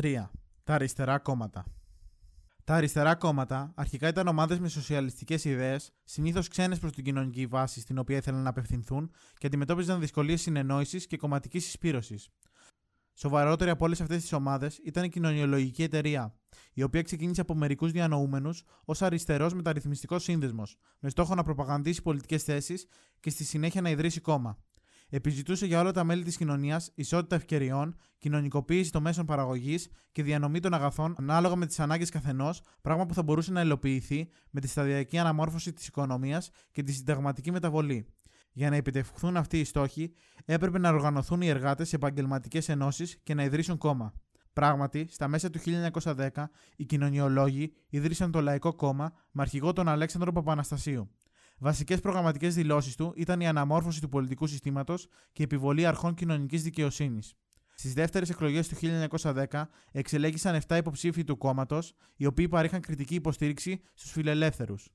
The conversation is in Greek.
3. Τα αριστερά κόμματα. Τα αριστερά κόμματα αρχικά ήταν ομάδες με σοσιαλιστικές ιδέες, συνήθως ξένες προς την κοινωνική βάση στην οποία ήθελαν να απευθυνθούν και αντιμετώπιζαν δυσκολίες συνεννόησης και κομματικής συσπήρωσης. Σοβαρότερη από όλες αυτές τις ομάδες ήταν η Κοινωνιολογική Εταιρεία, η οποία ξεκίνησε από μερικούς διανοούμενους ως αριστερός μεταρρυθμιστικός σύνδεσμος, με στόχο να προπαγανδίσει πολιτικές θέσεις και στη συνέχεια να ιδρύσει κόμμα. Επιζητούσε για όλα τα μέλη της κοινωνίας ισότητα ευκαιριών, κοινωνικοποίηση των μέσων παραγωγής και διανομή των αγαθών ανάλογα με τις ανάγκες καθενός, πράγμα που θα μπορούσε να υλοποιηθεί με τη σταδιακή αναμόρφωση της οικονομίας και τη συνταγματική μεταβολή. Για να επιτευχθούν αυτοί οι στόχοι, έπρεπε να οργανωθούν οι εργάτες σε επαγγελματικές ενώσεις και να ιδρύσουν κόμμα. Πράγματι, στα μέσα του 1910, οι κοινωνιολόγοι ίδρυσαν το Λαϊκό Κόμμα με αρχηγό τον Αλέξανδρο Παπαναστασίου. Βασικές προγραμματικές δηλώσεις του ήταν η αναμόρφωση του πολιτικού συστήματος και η επιβολή αρχών κοινωνικής δικαιοσύνης. Στις δεύτερες εκλογές του 1910 εξελέγησαν 7 υποψήφοι του κόμματος, οι οποίοι παρήχαν κριτική υποστήριξη στους φιλελεύθερους.